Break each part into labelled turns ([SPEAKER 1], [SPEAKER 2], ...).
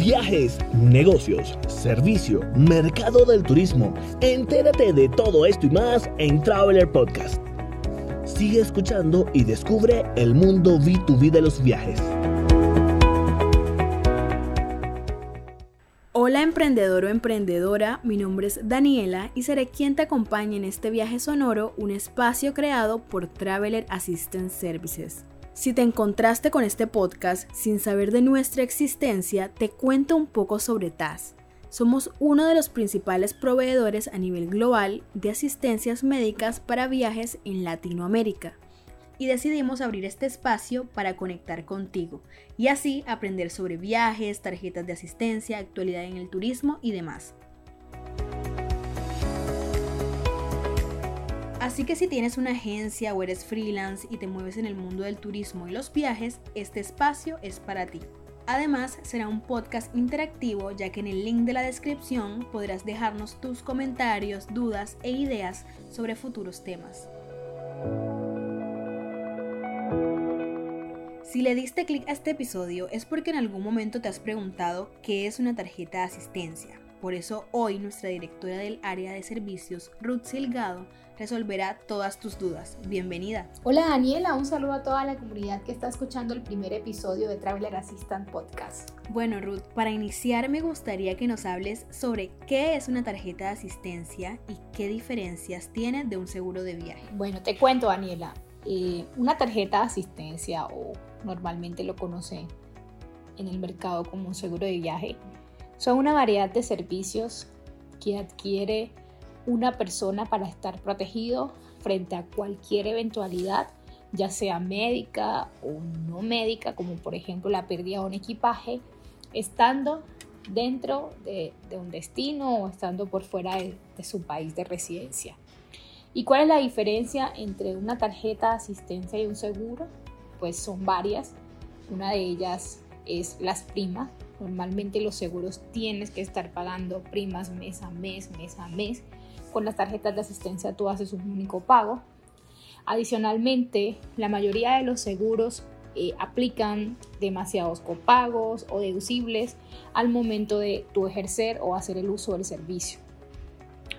[SPEAKER 1] Viajes, negocios, servicio, mercado del turismo. Entérate de todo esto y más en Traveler Podcast. Sigue escuchando y descubre el mundo B2B de los viajes.
[SPEAKER 2] Hola emprendedor o emprendedora, mi nombre es Daniela y seré quien te acompañe en este viaje sonoro, un espacio creado por Traveler Assistance Services. Si te encontraste con este podcast sin saber de nuestra existencia, te cuento un poco sobre TAS. Somos uno de los principales proveedores a nivel global de asistencias médicas para viajes en Latinoamérica. Y decidimos abrir este espacio para conectar contigo y así aprender sobre viajes, tarjetas de asistencia, actualidad en el turismo y demás. Así que si tienes una agencia o eres freelance y te mueves en el mundo del turismo y los viajes, este espacio es para ti. Además, será un podcast interactivo ya que en el link de la descripción podrás dejarnos tus comentarios, dudas e ideas sobre futuros temas. Si le diste clic a este episodio es porque en algún momento te has preguntado qué es una tarjeta de asistencia. Por eso hoy nuestra directora del área de servicios, Ruth Silgado, resolverá todas tus dudas. Bienvenida.
[SPEAKER 3] Hola Daniela, un saludo a toda la comunidad que está escuchando el primer episodio de Traveler Assistant Podcast.
[SPEAKER 2] Bueno Ruth, para iniciar me gustaría que nos hables sobre qué es una tarjeta de asistencia y qué diferencias tiene de un seguro de viaje.
[SPEAKER 3] Bueno, te cuento Daniela, eh, una tarjeta de asistencia o normalmente lo conocen en el mercado como un seguro de viaje son una variedad de servicios que adquiere una persona para estar protegido frente a cualquier eventualidad, ya sea médica o no médica, como por ejemplo la pérdida de un equipaje, estando dentro de, un destino o estando por fuera de, de su país de residencia. ¿Y cuál es la diferencia entre una tarjeta de asistencia y un seguro? Pues son varias. Una de ellas es las primas. Normalmente los seguros tienes que estar pagando primas mes a mes, mes a mes con las tarjetas de asistencia tú haces un único pago. Adicionalmente, la mayoría de los seguros eh, aplican demasiados copagos o deducibles al momento de tu ejercer o hacer el uso del servicio.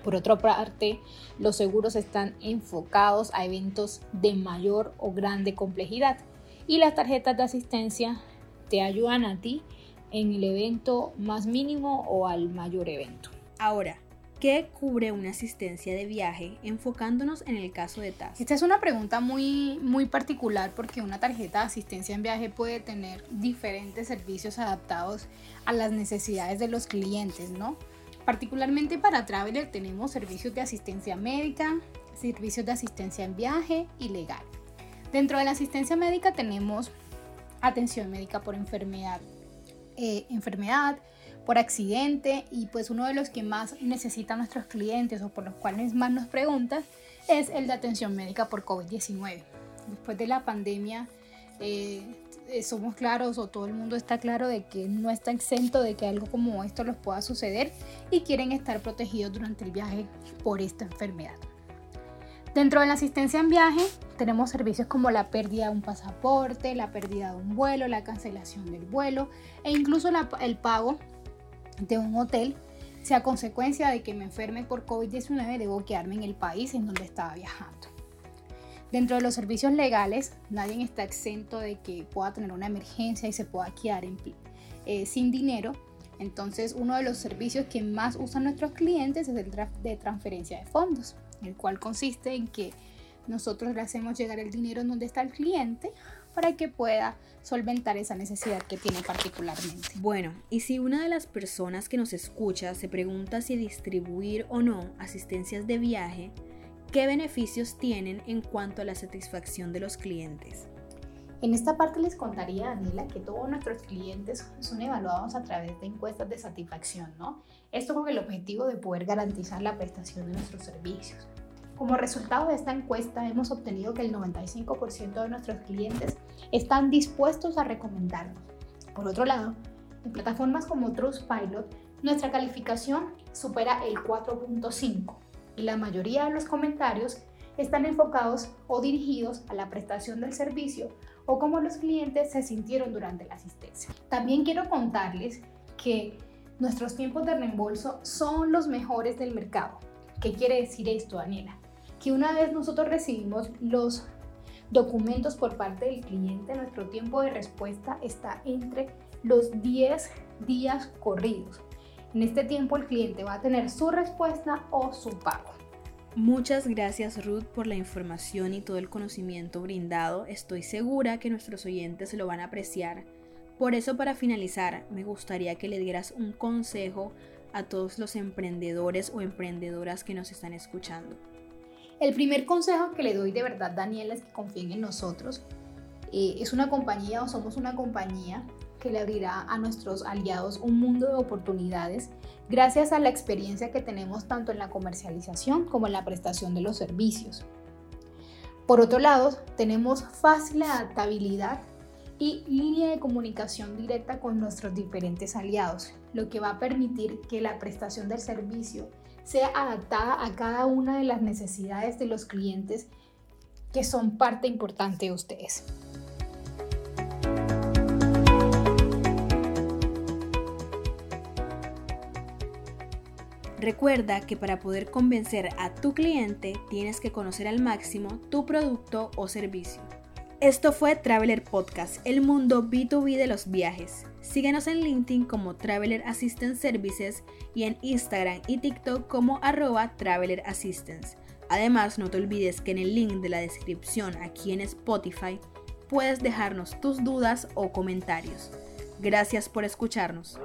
[SPEAKER 3] Por otra parte, los seguros están enfocados a eventos de mayor o grande complejidad y las tarjetas de asistencia te ayudan a ti en el evento más mínimo o al mayor evento.
[SPEAKER 2] Ahora, ¿Qué cubre una asistencia de viaje enfocándonos en el caso de TAS?
[SPEAKER 3] Esta es una pregunta muy, muy particular porque una tarjeta de asistencia en viaje puede tener diferentes servicios adaptados a las necesidades de los clientes, ¿no? Particularmente para Traveler tenemos servicios de asistencia médica, servicios de asistencia en viaje y legal. Dentro de la asistencia médica tenemos atención médica por enfermedad, eh, enfermedad, por accidente y pues uno de los que más necesitan nuestros clientes o por los cuales más nos preguntan es el de atención médica por COVID-19. Después de la pandemia eh, eh, somos claros o todo el mundo está claro de que no está exento de que algo como esto les pueda suceder y quieren estar protegidos durante el viaje por esta enfermedad. Dentro de la asistencia en viaje tenemos servicios como la pérdida de un pasaporte, la pérdida de un vuelo, la cancelación del vuelo e incluso el pago de un hotel si a consecuencia de que me enferme por COVID-19 debo quedarme en el país en donde estaba viajando. Dentro de los servicios legales, nadie está exento de que pueda tener una emergencia y se pueda quedar eh, sin dinero. Entonces, uno de los servicios que más usan nuestros clientes es el de transferencia de fondos, el cual consiste en que nosotros le hacemos llegar el dinero en donde está el cliente para que pueda solventar esa necesidad que tiene particularmente.
[SPEAKER 2] Bueno, y si una de las personas que nos escucha se pregunta si distribuir o no asistencias de viaje, ¿qué beneficios tienen en cuanto a la satisfacción de los clientes?
[SPEAKER 3] En esta parte les contaría, Daniela, que todos nuestros clientes son evaluados a través de encuestas de satisfacción, ¿no? Esto con el objetivo de poder garantizar la prestación de nuestros servicios. Como resultado de esta encuesta hemos obtenido que el 95% de nuestros clientes están dispuestos a recomendarnos. Por otro lado, en plataformas como Trustpilot, nuestra calificación supera el 4.5 y la mayoría de los comentarios están enfocados o dirigidos a la prestación del servicio o cómo los clientes se sintieron durante la asistencia. También quiero contarles que nuestros tiempos de reembolso son los mejores del mercado. ¿Qué quiere decir esto, Daniela? Que una vez nosotros recibimos los documentos por parte del cliente, nuestro tiempo de respuesta está entre los 10 días corridos. En este tiempo el cliente va a tener su respuesta o su pago.
[SPEAKER 2] Muchas gracias Ruth por la información y todo el conocimiento brindado. Estoy segura que nuestros oyentes lo van a apreciar. Por eso para finalizar, me gustaría que le dieras un consejo a todos los emprendedores o emprendedoras que nos están escuchando.
[SPEAKER 3] El primer consejo que le doy de verdad, Daniela, es que confíen en nosotros. Eh, es una compañía o somos una compañía que le abrirá a nuestros aliados un mundo de oportunidades gracias a la experiencia que tenemos tanto en la comercialización como en la prestación de los servicios. Por otro lado, tenemos fácil adaptabilidad y línea de comunicación directa con nuestros diferentes aliados, lo que va a permitir que la prestación del servicio sea adaptada a cada una de las necesidades de los clientes que son parte importante de ustedes.
[SPEAKER 2] Recuerda que para poder convencer a tu cliente tienes que conocer al máximo tu producto o servicio. Esto fue Traveler Podcast, el mundo B2B de los viajes. Síguenos en LinkedIn como Traveler Assistance Services y en Instagram y TikTok como arroba Traveler Assistance. Además, no te olvides que en el link de la descripción aquí en Spotify puedes dejarnos tus dudas o comentarios. Gracias por escucharnos.